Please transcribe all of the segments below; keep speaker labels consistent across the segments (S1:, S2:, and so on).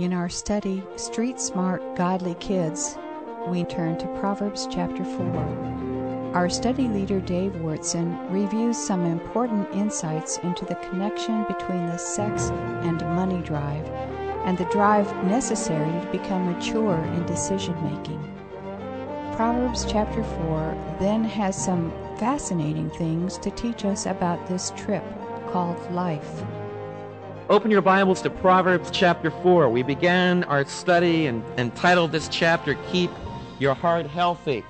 S1: In our study, Street Smart Godly Kids, we turn to Proverbs chapter 4. Our study leader Dave Wurtson reviews some important insights into the connection between the sex and money drive and the drive necessary to become mature in decision making. Proverbs chapter 4 then has some fascinating things to teach us about this trip called life.
S2: Open your Bibles to Proverbs chapter 4. We began our study and entitled this chapter, Keep Your Heart Healthy.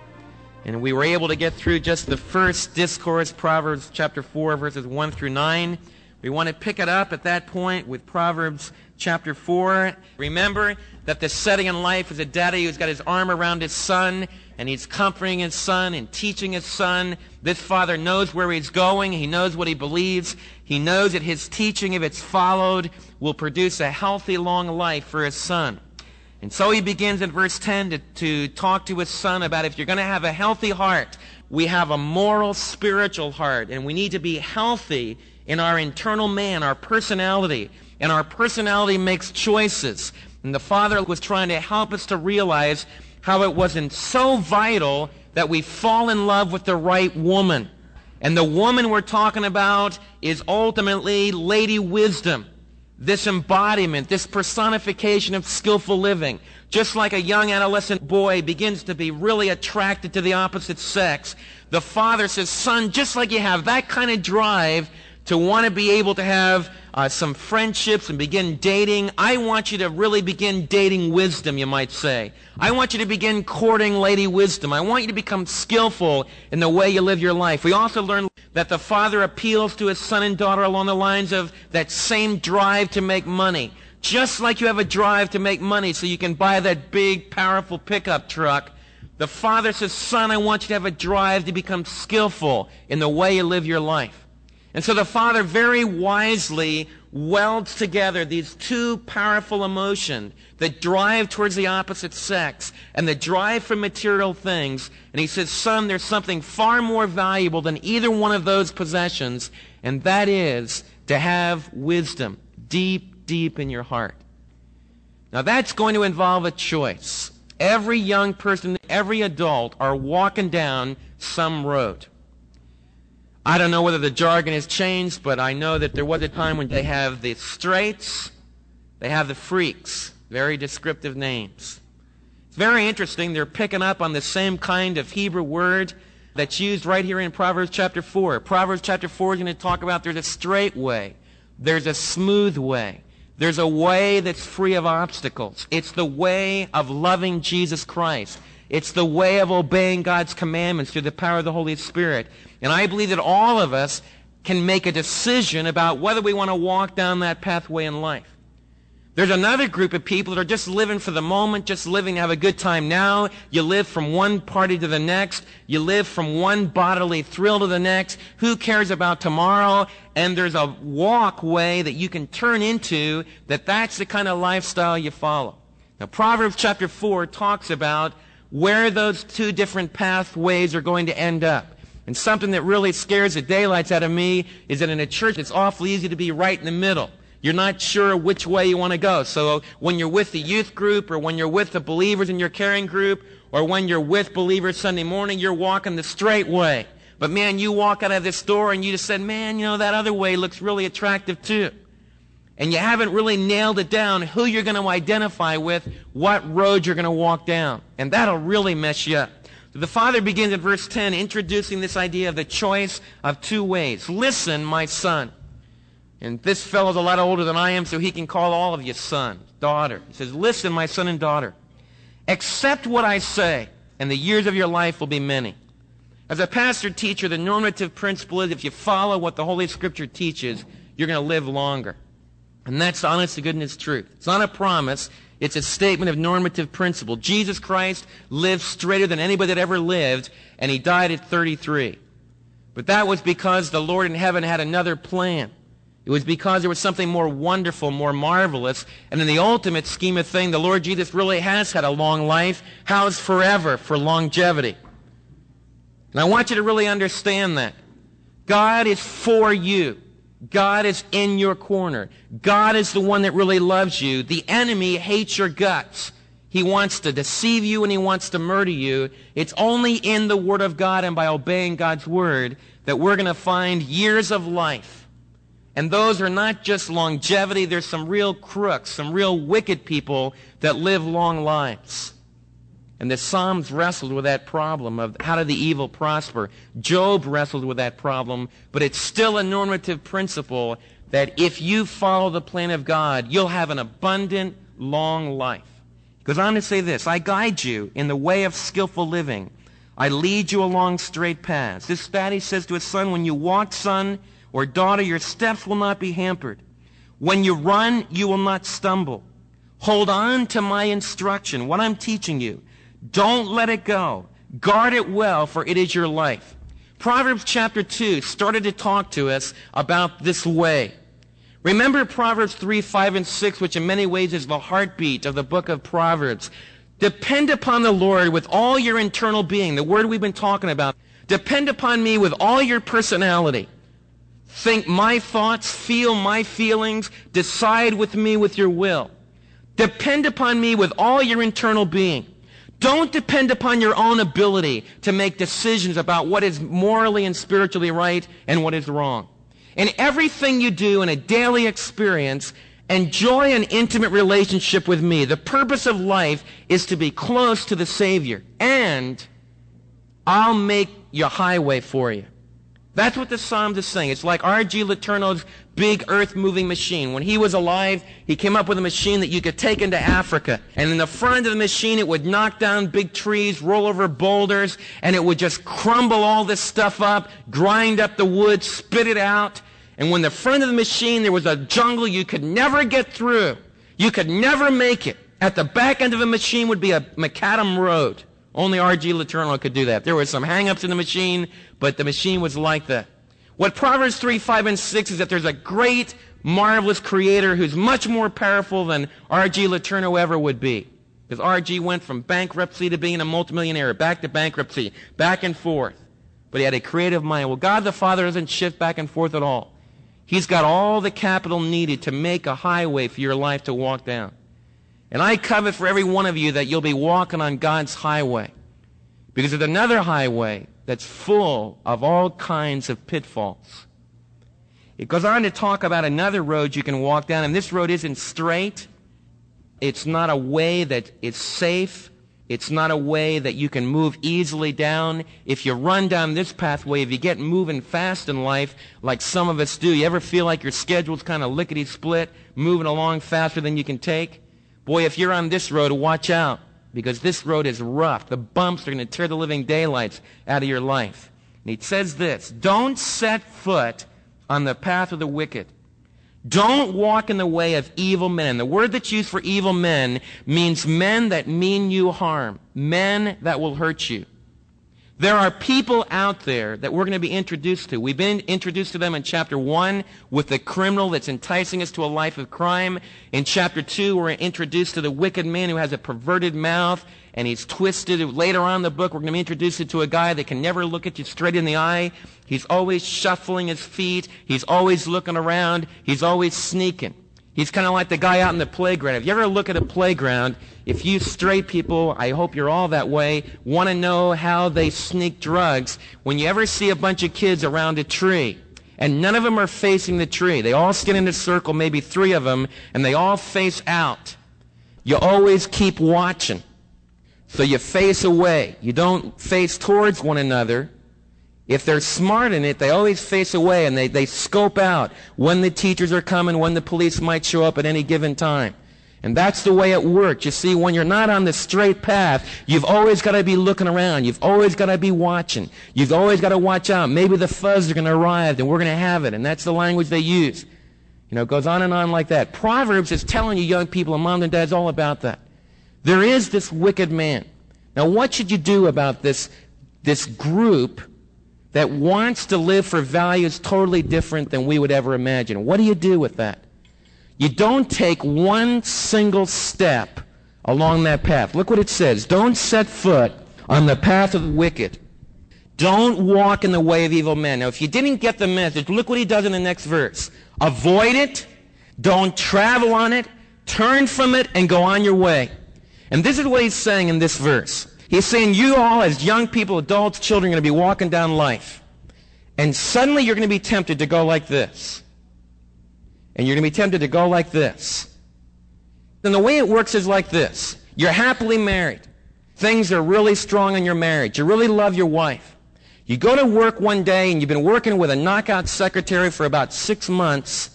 S2: And we were able to get through just the first discourse, Proverbs chapter 4, verses 1 through 9. We want to pick it up at that point with Proverbs chapter 4. Remember that the setting in life is a daddy who's got his arm around his son and he's comforting his son and teaching his son. This father knows where he's going. He knows what he believes. He knows that his teaching, if it's followed, will produce a healthy, long life for his son. And so he begins in verse 10 to, to talk to his son about if you're going to have a healthy heart, we have a moral, spiritual heart, and we need to be healthy in our internal man, our personality. And our personality makes choices. And the Father was trying to help us to realize how it wasn't so vital that we fall in love with the right woman. And the woman we're talking about is ultimately Lady Wisdom. This embodiment, this personification of skillful living. Just like a young adolescent boy begins to be really attracted to the opposite sex, the father says, son, just like you have that kind of drive to want to be able to have uh, some friendships and begin dating. I want you to really begin dating wisdom, you might say. I want you to begin courting Lady Wisdom. I want you to become skillful in the way you live your life. We also learn that the father appeals to his son and daughter along the lines of that same drive to make money. Just like you have a drive to make money so you can buy that big, powerful pickup truck, the father says, son, I want you to have a drive to become skillful in the way you live your life. And so the Father very wisely welds together these two powerful emotions that drive towards the opposite sex and the drive for material things. And he says, son, there's something far more valuable than either one of those possessions, and that is to have wisdom deep, deep in your heart. Now that's going to involve a choice. Every young person, every adult are walking down some road. I don't know whether the jargon has changed, but I know that there was a time when they have the straights, they have the freaks. Very descriptive names. It's very interesting. They're picking up on the same kind of Hebrew word that's used right here in Proverbs chapter 4. Proverbs chapter 4 is going to talk about there's a straight way, there's a smooth way, there's a way that's free of obstacles. It's the way of loving Jesus Christ. It's the way of obeying God's commandments through the power of the Holy Spirit. And I believe that all of us can make a decision about whether we want to walk down that pathway in life. There's another group of people that are just living for the moment, just living to have a good time now. You live from one party to the next. You live from one bodily thrill to the next. Who cares about tomorrow? And there's a walkway that you can turn into that that's the kind of lifestyle you follow. Now, Proverbs chapter 4 talks about where those two different pathways are going to end up. And something that really scares the daylights out of me is that in a church it's awfully easy to be right in the middle. You're not sure which way you want to go. So when you're with the youth group or when you're with the believers in your caring group or when you're with believers Sunday morning, you're walking the straight way. But man, you walk out of this door and you just said, man, you know, that other way looks really attractive too and you haven't really nailed it down who you're going to identify with, what road you're going to walk down. And that'll really mess you up. The Father begins in verse 10 introducing this idea of the choice of two ways. Listen, my son. And this fellow's a lot older than I am, so he can call all of you son, daughter. He says, Listen, my son and daughter. Accept what I say, and the years of your life will be many. As a pastor teacher, the normative principle is if you follow what the Holy Scripture teaches, you're going to live longer. And that's honest to goodness truth. It's not a promise. It's a statement of normative principle. Jesus Christ lived straighter than anybody that ever lived, and he died at 33. But that was because the Lord in heaven had another plan. It was because there was something more wonderful, more marvelous. And in the ultimate scheme of things, the Lord Jesus really has had a long life, housed forever for longevity. And I want you to really understand that. God is for you. God is in your corner. God is the one that really loves you. The enemy hates your guts. He wants to deceive you and he wants to murder you. It's only in the Word of God and by obeying God's Word that we're going to find years of life. And those are not just longevity, there's some real crooks, some real wicked people that live long lives. And the Psalms wrestled with that problem of how did the evil prosper. Job wrestled with that problem, but it's still a normative principle that if you follow the plan of God, you'll have an abundant, long life. He goes on to say this, I guide you in the way of skillful living. I lead you along straight paths. This daddy says to his son, when you walk, son or daughter, your steps will not be hampered. When you run, you will not stumble. Hold on to my instruction, what I'm teaching you. Don't let it go. Guard it well, for it is your life. Proverbs chapter 2 started to talk to us about this way. Remember Proverbs 3, 5, and 6, which in many ways is the heartbeat of the book of Proverbs. Depend upon the Lord with all your internal being, the word we've been talking about. Depend upon me with all your personality. Think my thoughts, feel my feelings, decide with me with your will. Depend upon me with all your internal being. Don't depend upon your own ability to make decisions about what is morally and spiritually right and what is wrong. In everything you do in a daily experience, enjoy an intimate relationship with me. The purpose of life is to be close to the Savior. And I'll make your highway for you. That's what the Psalms is saying. It's like R.G. Letourneau's big earth-moving machine. When he was alive, he came up with a machine that you could take into Africa. And in the front of the machine, it would knock down big trees, roll over boulders, and it would just crumble all this stuff up, grind up the wood, spit it out. And when the front of the machine, there was a jungle you could never get through. You could never make it. At the back end of the machine would be a macadam road. Only R.G. Letourneau could do that. There were some hang-ups in the machine, but the machine was like that. What Proverbs 3, 5, and 6 is that there's a great, marvelous creator who's much more powerful than R.G. Letourneau ever would be. Because R.G. went from bankruptcy to being a multimillionaire, back to bankruptcy, back and forth. But he had a creative mind. Well, God the Father doesn't shift back and forth at all. He's got all the capital needed to make a highway for your life to walk down. And I covet for every one of you that you'll be walking on God's highway. Because there's another highway that's full of all kinds of pitfalls. It goes on to talk about another road you can walk down, and this road isn't straight. It's not a way that is safe. It's not a way that you can move easily down. If you run down this pathway, if you get moving fast in life, like some of us do, you ever feel like your schedule's kind of lickety split, moving along faster than you can take? Boy, if you're on this road, watch out because this road is rough. The bumps are going to tear the living daylights out of your life. And he says this, don't set foot on the path of the wicked. Don't walk in the way of evil men. The word that's used for evil men means men that mean you harm, men that will hurt you. There are people out there that we're going to be introduced to. We've been introduced to them in chapter 1 with the criminal that's enticing us to a life of crime. In chapter 2, we're introduced to the wicked man who has a perverted mouth and he's twisted. Later on in the book, we're going to be introduced to a guy that can never look at you straight in the eye. He's always shuffling his feet. He's always looking around. He's always sneaking. He's kind of like the guy out in the playground. If you ever look at a playground, if you straight people, I hope you're all that way, want to know how they sneak drugs, when you ever see a bunch of kids around a tree, and none of them are facing the tree, they all stand in a circle, maybe three of them, and they all face out. You always keep watching. So you face away. You don't face towards one another. If they're smart in it, they always face away and they, they scope out when the teachers are coming, when the police might show up at any given time. And that's the way it works. You see, when you're not on the straight path, you've always got to be looking around. You've always got to be watching. You've always got to watch out. Maybe the fuzz are going to arrive and we're going to have it. And that's the language they use. You know, it goes on and on like that. Proverbs is telling you young people and mom and dads all about that. There is this wicked man. Now what should you do about this, this group that wants to live for values totally different than we would ever imagine. What do you do with that? You don't take one single step along that path. Look what it says. Don't set foot on the path of the wicked. Don't walk in the way of evil men. Now, if you didn't get the message, look what he does in the next verse. Avoid it. Don't travel on it. Turn from it and go on your way. And this is what he's saying in this verse. He's saying you all, as young people, adults, children, are going to be walking down life. And suddenly you're going to be tempted to go like this. And you're going to be tempted to go like this. Then the way it works is like this. You're happily married. Things are really strong in your marriage. You really love your wife. You go to work one day and you've been working with a knockout secretary for about six months.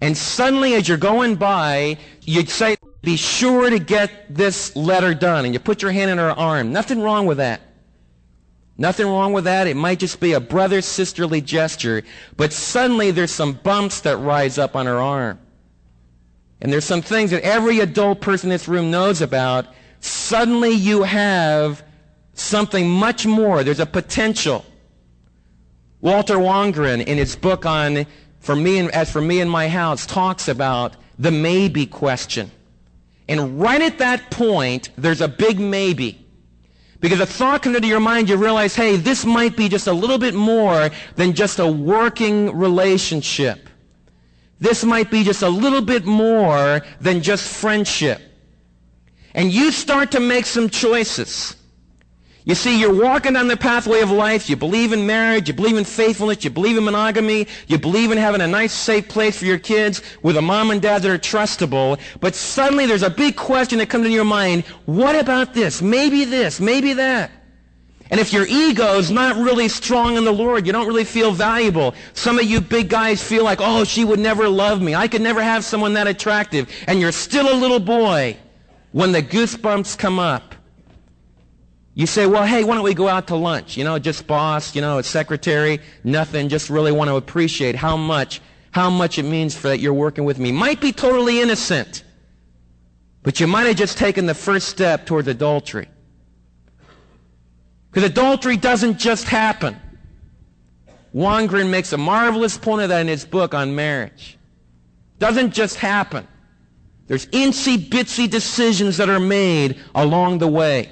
S2: And suddenly as you're going by, you'd say, be sure to get this letter done. And you put your hand on her arm. Nothing wrong with that. Nothing wrong with that. It might just be a brother sisterly gesture. But suddenly there's some bumps that rise up on her arm. And there's some things that every adult person in this room knows about. Suddenly you have something much more. There's a potential. Walter Wangerin, in his book on for me and, as for me and my house, talks about the maybe question. And right at that point, there's a big maybe. Because a thought comes into your mind, you realize, hey, this might be just a little bit more than just a working relationship. This might be just a little bit more than just friendship. And you start to make some choices. You see, you're walking down the pathway of life. You believe in marriage. You believe in faithfulness. You believe in monogamy. You believe in having a nice, safe place for your kids with a mom and dad that are trustable. But suddenly there's a big question that comes into your mind. What about this? Maybe this. Maybe that. And if your ego is not really strong in the Lord, you don't really feel valuable. Some of you big guys feel like, oh, she would never love me. I could never have someone that attractive. And you're still a little boy when the goosebumps come up. You say, well, hey, why don't we go out to lunch? You know, just boss, you know, secretary, nothing, just really want to appreciate how much, how much it means for that you're working with me. Might be totally innocent, but you might have just taken the first step towards adultery. Because adultery doesn't just happen. Wangerin makes a marvelous point of that in his book on marriage. Doesn't just happen. There's insy bitsy decisions that are made along the way.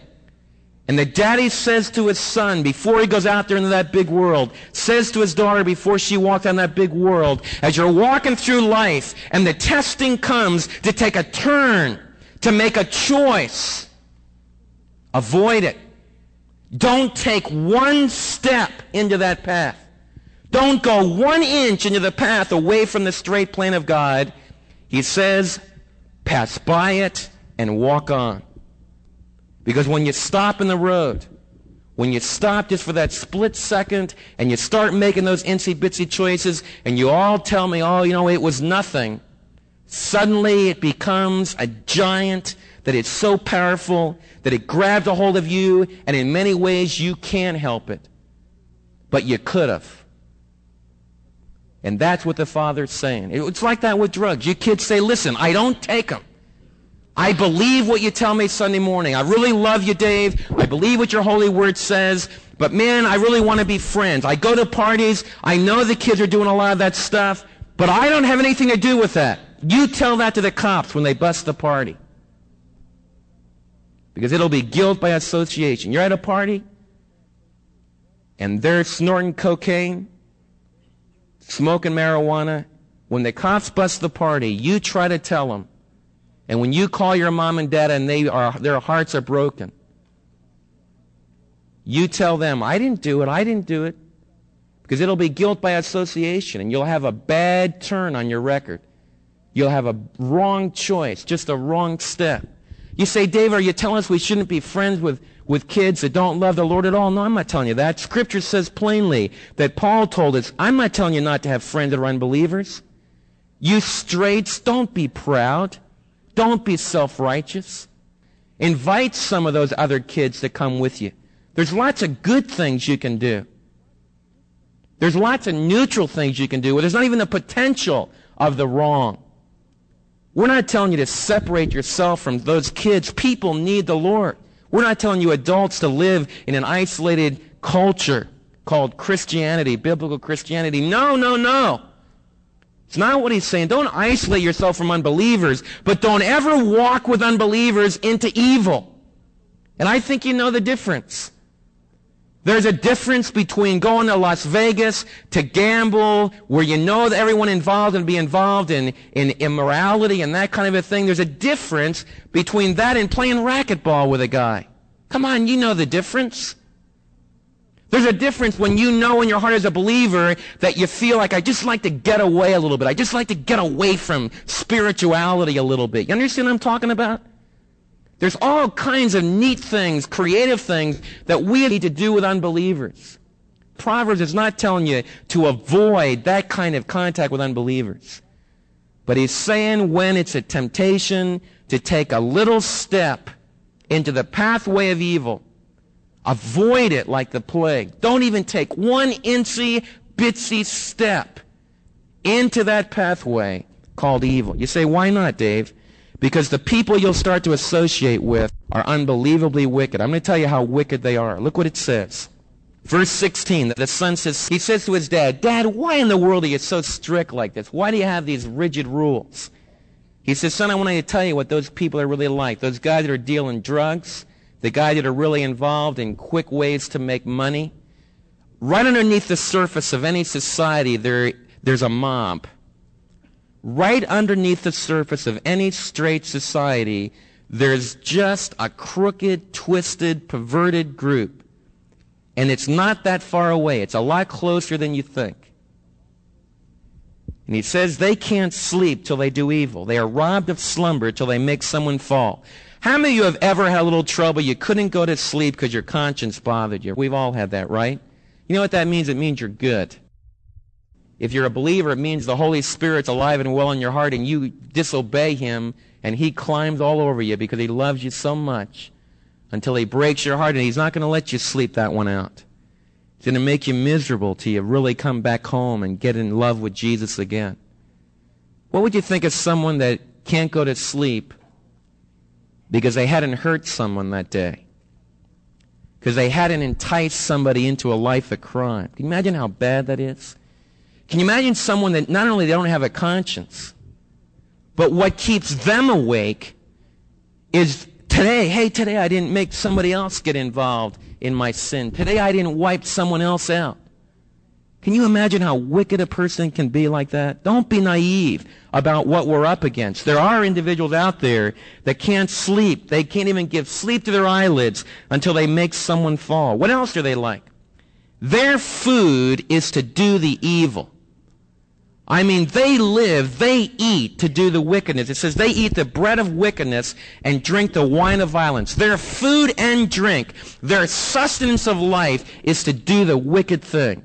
S2: And the daddy says to his son before he goes out there into that big world, says to his daughter before she walks down that big world, as you're walking through life and the testing comes to take a turn, to make a choice, avoid it. Don't take one step into that path. Don't go one inch into the path away from the straight plane of God. He says, pass by it and walk on. Because when you stop in the road, when you stop just for that split second and you start making those insy bitsy choices and you all tell me, oh, you know, it was nothing, suddenly it becomes a giant that it's so powerful that it grabs a hold of you and in many ways you can't help it. But you could have. And that's what the Father's saying. It's like that with drugs. You kids say, listen, I don't take them. I believe what you tell me Sunday morning. I really love you, Dave. I believe what your holy word says. But man, I really want to be friends. I go to parties. I know the kids are doing a lot of that stuff. But I don't have anything to do with that. You tell that to the cops when they bust the party. Because it'll be guilt by association. You're at a party, and they're snorting cocaine, smoking marijuana. When the cops bust the party, you try to tell them, and when you call your mom and dad and they are, their hearts are broken, you tell them, I didn't do it, I didn't do it. Because it'll be guilt by association, and you'll have a bad turn on your record. You'll have a wrong choice, just a wrong step. You say, Dave, are you telling us we shouldn't be friends with, with kids that don't love the Lord at all? No, I'm not telling you that. Scripture says plainly that Paul told us, I'm not telling you not to have friends that are unbelievers. You straights, don't be proud. Don't be self-righteous. Invite some of those other kids to come with you. There's lots of good things you can do. There's lots of neutral things you can do where there's not even the potential of the wrong. We're not telling you to separate yourself from those kids. People need the Lord. We're not telling you adults to live in an isolated culture called Christianity, biblical Christianity. No, no, no. It's not what he's saying. Don't isolate yourself from unbelievers, but don't ever walk with unbelievers into evil. And I think you know the difference. There's a difference between going to Las Vegas to gamble where you know that everyone involved and be involved in, in immorality and that kind of a thing. There's a difference between that and playing racquetball with a guy. Come on, you know the difference. There's a difference when you know in your heart as a believer that you feel like I just like to get away a little bit. I just like to get away from spirituality a little bit. You understand what I'm talking about? There's all kinds of neat things, creative things that we need to do with unbelievers. Proverbs is not telling you to avoid that kind of contact with unbelievers. But he's saying when it's a temptation to take a little step into the pathway of evil, Avoid it like the plague. Don't even take one incy, bitsy step into that pathway called evil. You say, why not, Dave? Because the people you'll start to associate with are unbelievably wicked. I'm going to tell you how wicked they are. Look what it says. Verse 16, the son says, he says to his dad, Dad, why in the world are you so strict like this? Why do you have these rigid rules? He says, son, I want to tell you what those people are really like. Those guys that are dealing drugs, the guys that are really involved in quick ways to make money. Right underneath the surface of any society, there, there's a mob. Right underneath the surface of any straight society, there's just a crooked, twisted, perverted group. And it's not that far away. It's a lot closer than you think. And he says they can't sleep till they do evil. They are robbed of slumber till they make someone fall. How many of you have ever had a little trouble? You couldn't go to sleep because your conscience bothered you. We've all had that, right? You know what that means? It means you're good. If you're a believer, it means the Holy Spirit's alive and well in your heart and you disobey Him and He climbs all over you because He loves you so much until He breaks your heart and He's not going to let you sleep that one out. It's going to make you miserable till you really come back home and get in love with Jesus again. What would you think of someone that can't go to sleep because they hadn't hurt someone that day. Because they hadn't enticed somebody into a life of crime. Can you imagine how bad that is? Can you imagine someone that not only they don't have a conscience, but what keeps them awake is today, hey, today I didn't make somebody else get involved in my sin. Today I didn't wipe someone else out. Can you imagine how wicked a person can be like that? Don't be naive about what we're up against. There are individuals out there that can't sleep. They can't even give sleep to their eyelids until they make someone fall. What else are they like? Their food is to do the evil. I mean, they live, they eat to do the wickedness. It says they eat the bread of wickedness and drink the wine of violence. Their food and drink, their sustenance of life is to do the wicked thing.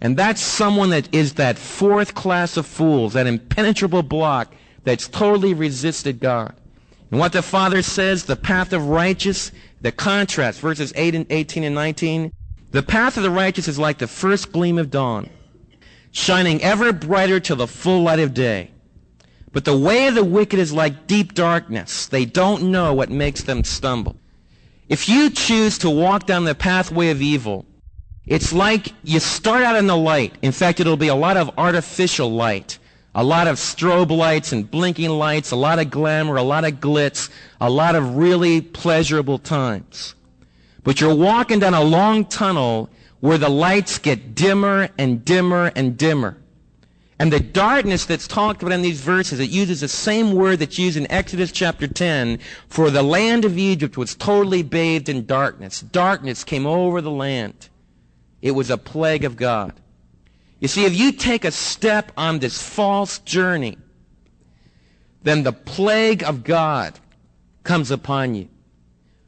S2: And that's someone that is that fourth class of fools, that impenetrable block that's totally resisted God. And what the Father says, the path of righteous, the contrast, verses 8 and 18 and 19. The path of the righteous is like the first gleam of dawn, shining ever brighter till the full light of day. But the way of the wicked is like deep darkness. They don't know what makes them stumble. If you choose to walk down the pathway of evil, it's like you start out in the light. In fact, it'll be a lot of artificial light. A lot of strobe lights and blinking lights, a lot of glamour, a lot of glitz, a lot of really pleasurable times. But you're walking down a long tunnel where the lights get dimmer and dimmer and dimmer. And the darkness that's talked about in these verses, it uses the same word that's used in Exodus chapter 10 for the land of Egypt was totally bathed in darkness. Darkness came over the land. It was a plague of God. You see, if you take a step on this false journey, then the plague of God comes upon you.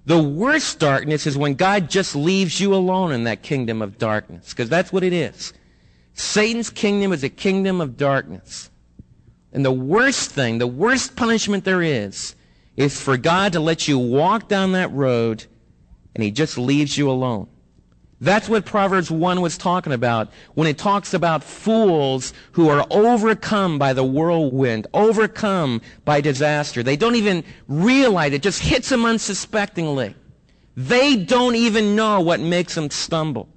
S2: The worst darkness is when God just leaves you alone in that kingdom of darkness, because that's what it is. Satan's kingdom is a kingdom of darkness. And the worst thing, the worst punishment there is, is for God to let you walk down that road and he just leaves you alone. That's what Proverbs 1 was talking about when it talks about fools who are overcome by the whirlwind, overcome by disaster. They don't even realize it, just hits them unsuspectingly. They don't even know what makes them stumble.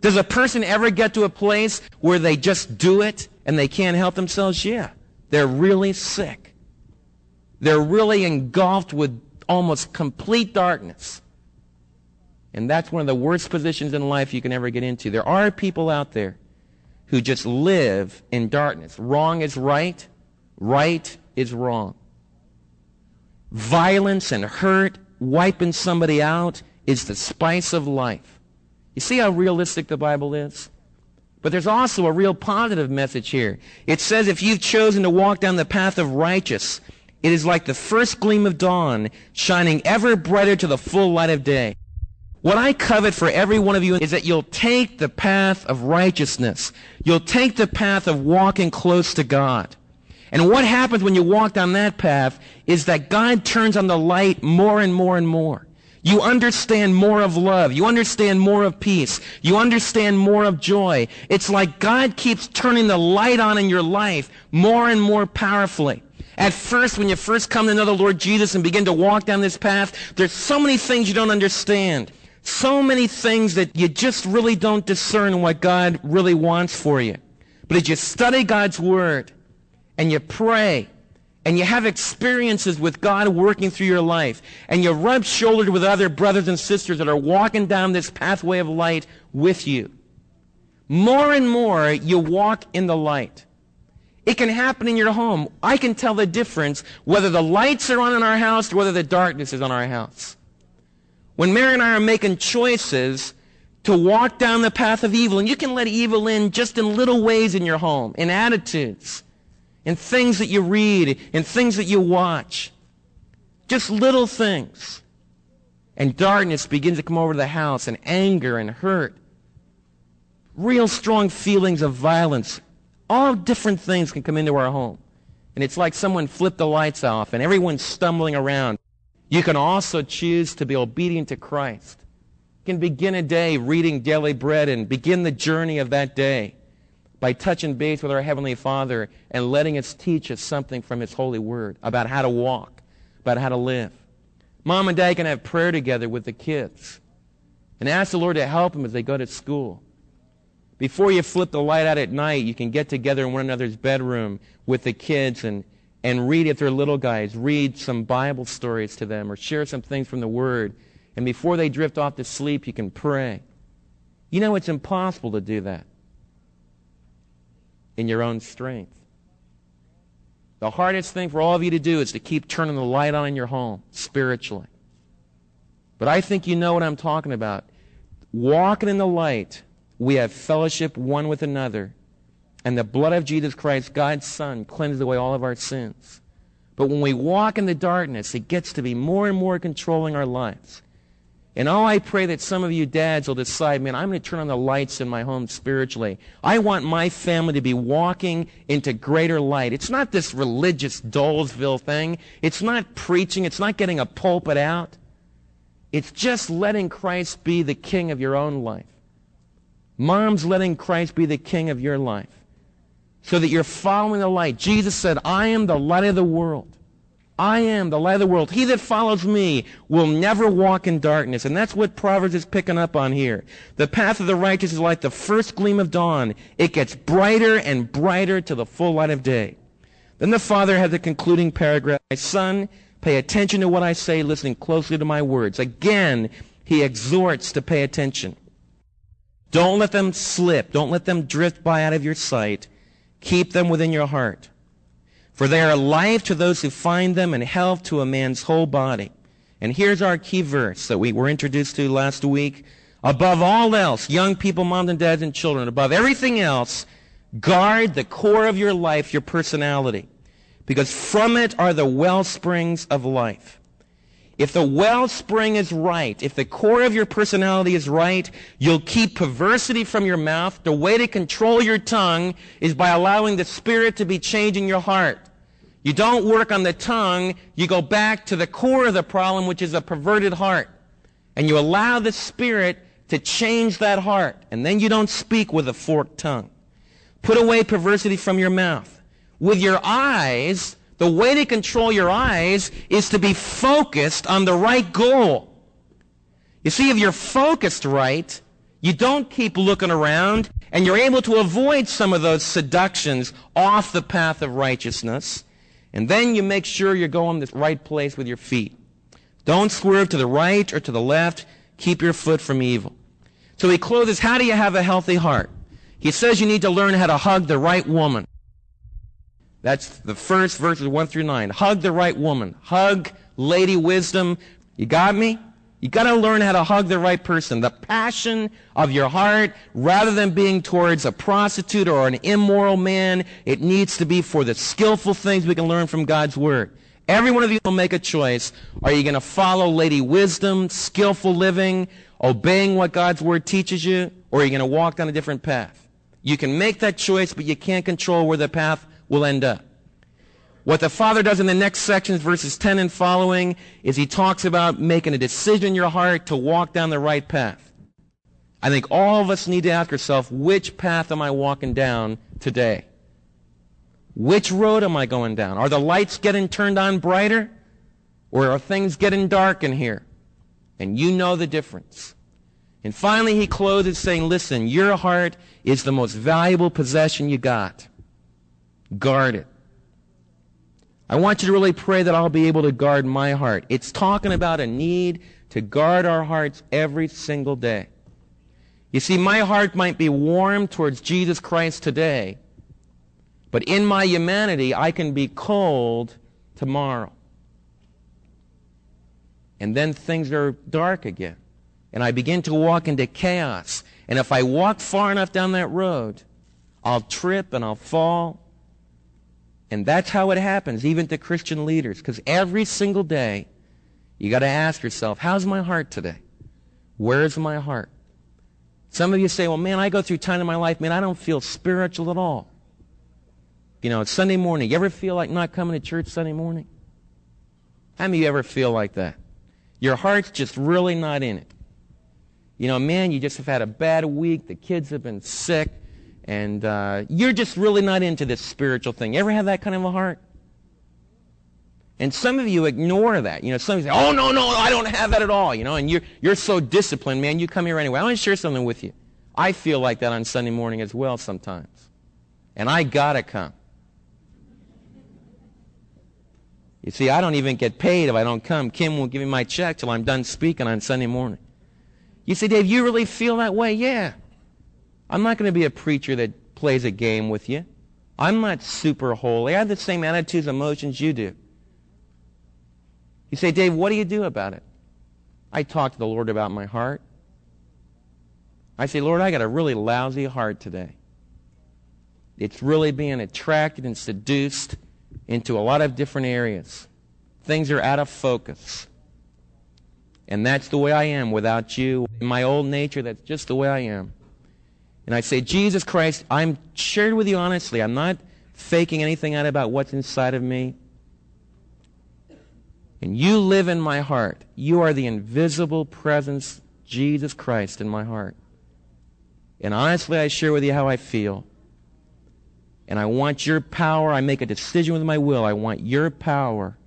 S2: Does a person ever get to a place where they just do it and they can't help themselves? Yeah. They're really sick. They're really engulfed with almost complete darkness. And that's one of the worst positions in life you can ever get into. There are people out there who just live in darkness. Wrong is right, right is wrong. Violence and hurt, wiping somebody out, is the spice of life. You see how realistic the Bible is? But there's also a real positive message here. It says if you've chosen to walk down the path of righteous, it is like the first gleam of dawn, shining ever brighter to the full light of day. What I covet for every one of you is that you'll take the path of righteousness. You'll take the path of walking close to God. And what happens when you walk down that path is that God turns on the light more and more and more. You understand more of love. You understand more of peace. You understand more of joy. It's like God keeps turning the light on in your life more and more powerfully. At first, when you first come to know the Lord Jesus and begin to walk down this path, there's so many things you don't understand. So many things that you just really don't discern what God really wants for you. But as you study God's Word and you pray and you have experiences with God working through your life and you rub shoulders with other brothers and sisters that are walking down this pathway of light with you, more and more you walk in the light. It can happen in your home. I can tell the difference whether the lights are on in our house or whether the darkness is on our house. When Mary and I are making choices to walk down the path of evil, and you can let evil in just in little ways in your home, in attitudes, in things that you read, in things that you watch. Just little things. And darkness begins to come over the house, and anger and hurt. Real strong feelings of violence. All different things can come into our home. And it's like someone flipped the lights off, and everyone's stumbling around. You can also choose to be obedient to Christ. You can begin a day reading daily bread and begin the journey of that day by touching base with our Heavenly Father and letting us teach us something from His holy word about how to walk, about how to live. Mom and dad can have prayer together with the kids and ask the Lord to help them as they go to school. Before you flip the light out at night, you can get together in one another's bedroom with the kids and and read, if they're little guys, read some Bible stories to them or share some things from the Word. And before they drift off to sleep, you can pray. You know, it's impossible to do that in your own strength. The hardest thing for all of you to do is to keep turning the light on in your home spiritually. But I think you know what I'm talking about. Walking in the light, we have fellowship one with another and the blood of Jesus Christ, God's Son, cleanses away all of our sins. But when we walk in the darkness, it gets to be more and more controlling our lives. And oh, I pray that some of you dads will decide, man, I'm going to turn on the lights in my home spiritually. I want my family to be walking into greater light. It's not this religious Dolesville thing. It's not preaching. It's not getting a pulpit out. It's just letting Christ be the king of your own life. Mom's letting Christ be the king of your life so that you're following the light. Jesus said, I am the light of the world. I am the light of the world. He that follows me will never walk in darkness. And that's what Proverbs is picking up on here. The path of the righteous is like the first gleam of dawn. It gets brighter and brighter to the full light of day. Then the father has the concluding paragraph. My son, pay attention to what I say, listening closely to my words. Again, he exhorts to pay attention. Don't let them slip. Don't let them drift by out of your sight. Keep them within your heart. For they are life to those who find them and health to a man's whole body. And here's our key verse that we were introduced to last week. Above all else, young people, moms and dads and children, above everything else, guard the core of your life, your personality. Because from it are the well springs of life. If the wellspring is right, if the core of your personality is right, you'll keep perversity from your mouth. The way to control your tongue is by allowing the Spirit to be changing your heart. You don't work on the tongue, you go back to the core of the problem, which is a perverted heart. And you allow the Spirit to change that heart. And then you don't speak with a forked tongue. Put away perversity from your mouth. With your eyes, the way to control your eyes is to be focused on the right goal. You see, if you're focused right, you don't keep looking around and you're able to avoid some of those seductions off the path of righteousness. And then you make sure you're going the right place with your feet. Don't swerve to the right or to the left. keep your foot from evil. So he closes, how do you have a healthy heart? He says you need to learn how to hug the right woman. That's the first verses 1 through 9. Hug the right woman. Hug Lady Wisdom. You got me? You got to learn how to hug the right person. The passion of your heart, rather than being towards a prostitute or an immoral man, it needs to be for the skillful things we can learn from God's Word. Every one of you will make a choice. Are you going to follow Lady Wisdom, skillful living, obeying what God's Word teaches you, or are you going to walk down a different path? You can make that choice, but you can't control where the path will end up. What the Father does in the next sections, verses 10 and following, is he talks about making a decision in your heart to walk down the right path. I think all of us need to ask ourselves, which path am I walking down today? Which road am I going down? Are the lights getting turned on brighter? Or are things getting dark in here? And you know the difference. And finally, he closes saying, listen, your heart is the most valuable possession you got. Guard it. I want you to really pray that I'll be able to guard my heart. It's talking about a need to guard our hearts every single day. You see, my heart might be warm towards Jesus Christ today, but in my humanity, I can be cold tomorrow. And then things are dark again. And I begin to walk into chaos. And if I walk far enough down that road, I'll trip and I'll fall and that's how it happens, even to Christian leaders. Because every single day, you got to ask yourself, how's my heart today? Where's my heart? Some of you say, well, man, I go through time in my life, man, I don't feel spiritual at all. You know, it's Sunday morning. You ever feel like not coming to church Sunday morning? How many of you ever feel like that? Your heart's just really not in it. You know, man, you just have had a bad week. The kids have been sick and uh, you're just really not into this spiritual thing. You ever have that kind of a heart? And some of you ignore that. You know, some of you say, oh, no, no, I don't have that at all. You know, and you're, you're so disciplined, man, you come here anyway. I want to share something with you. I feel like that on Sunday morning as well sometimes. And I got to come. You see, I don't even get paid if I don't come. Kim won't give me my check till I'm done speaking on Sunday morning. You say, Dave, you really feel that way? Yeah. I'm not going to be a preacher that plays a game with you. I'm not super holy. I have the same attitudes and emotions you do. You say, Dave, what do you do about it? I talk to the Lord about my heart. I say, Lord, I got a really lousy heart today. It's really being attracted and seduced into a lot of different areas. Things are out of focus. And that's the way I am without you. In my old nature, that's just the way I am. And I say, Jesus Christ, I'm shared with you honestly. I'm not faking anything out about what's inside of me. And you live in my heart. You are the invisible presence, Jesus Christ, in my heart. And honestly, I share with you how I feel. And I want your power. I make a decision with my will. I want your power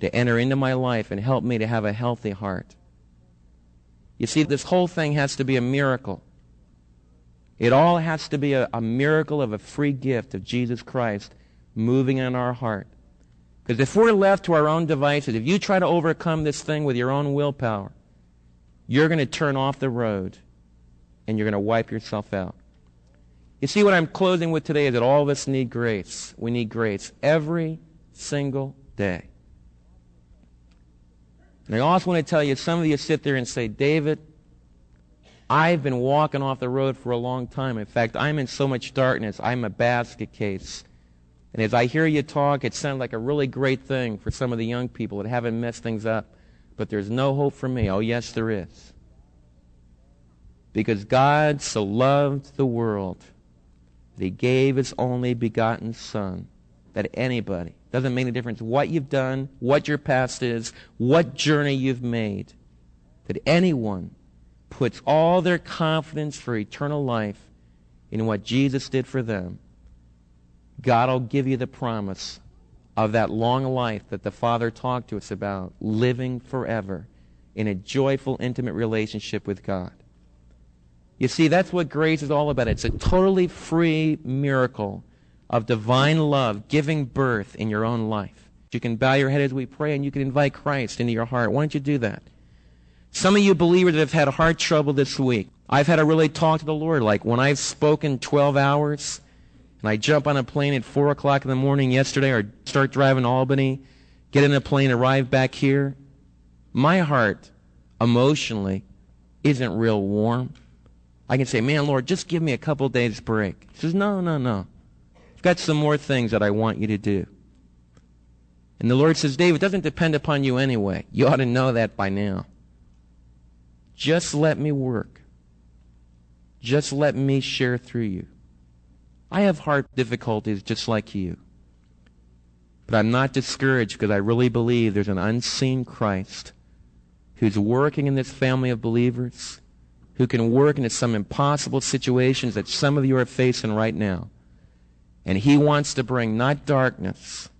S2: to enter into my life and help me to have a healthy heart. You see, this whole thing has to be a miracle. It all has to be a, a miracle of a free gift of Jesus Christ moving in our heart. Because if we're left to our own devices, if you try to overcome this thing with your own willpower, you're going to turn off the road and you're going to wipe yourself out. You see, what I'm closing with today is that all of us need grace. We need grace every single day. And I also want to tell you, some of you sit there and say, David, I've been walking off the road for a long time. In fact, I'm in so much darkness, I'm a basket case. And as I hear you talk, it sounds like a really great thing for some of the young people that haven't messed things up. But there's no hope for me. Oh, yes, there is. Because God so loved the world that he gave his only begotten Son, that anybody, doesn't make any difference what you've done, what your past is, what journey you've made, that anyone puts all their confidence for eternal life in what Jesus did for them, God will give you the promise of that long life that the Father talked to us about, living forever in a joyful, intimate relationship with God. You see, that's what grace is all about. It's a totally free miracle of divine love giving birth in your own life. You can bow your head as we pray and you can invite Christ into your heart. Why don't you do that? Some of you believers have had heart trouble this week, I've had to really talk to the Lord. Like when I've spoken 12 hours and I jump on a plane at 4 o'clock in the morning yesterday or start driving to Albany, get in a plane, arrive back here, my heart emotionally isn't real warm. I can say, man, Lord, just give me a couple days break. He says, no, no, no. I've got some more things that I want you to do. And the Lord says, David, it doesn't depend upon you anyway. You ought to know that by now. Just let me work. Just let me share through you. I have heart difficulties just like you. But I'm not discouraged because I really believe there's an unseen Christ who's working in this family of believers, who can work into some impossible situations that some of you are facing right now. And he wants to bring not darkness,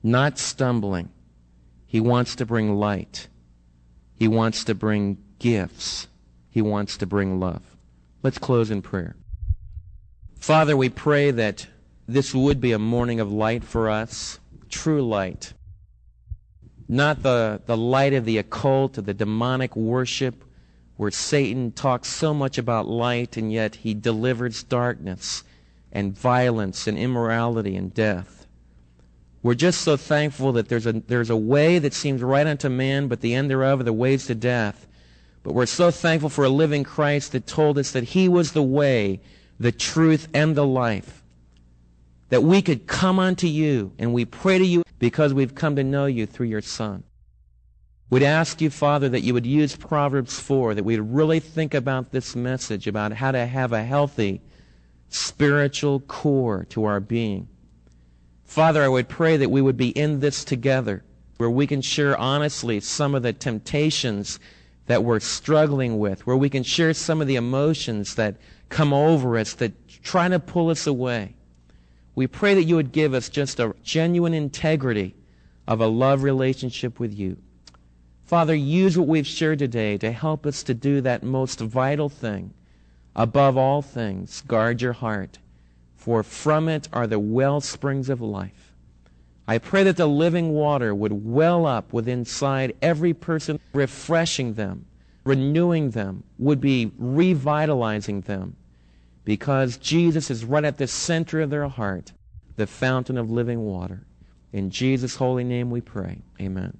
S2: not stumbling. He wants to bring light. He wants to bring gifts. He wants to bring love. Let's close in prayer. Father, we pray that this would be a morning of light for us, true light not the, the light of the occult or the demonic worship where Satan talks so much about light and yet he delivers darkness and violence and immorality and death. We're just so thankful that there's a, there's a way that seems right unto man, but the end thereof are the ways to death. But we're so thankful for a living Christ that told us that he was the way, the truth, and the life. That we could come unto you, and we pray to you because we've come to know you through your Son. We'd ask you, Father, that you would use Proverbs 4, that we'd really think about this message about how to have a healthy spiritual core to our being. Father, I would pray that we would be in this together, where we can share honestly some of the temptations that we're struggling with, where we can share some of the emotions that come over us that try to pull us away. We pray that you would give us just a genuine integrity of a love relationship with you. Father, use what we've shared today to help us to do that most vital thing. Above all things, guard your heart, for from it are the well springs of life. I pray that the living water would well up within inside every person, refreshing them, renewing them, would be revitalizing them because Jesus is right at the center of their heart, the fountain of living water. In Jesus' holy name we pray. Amen.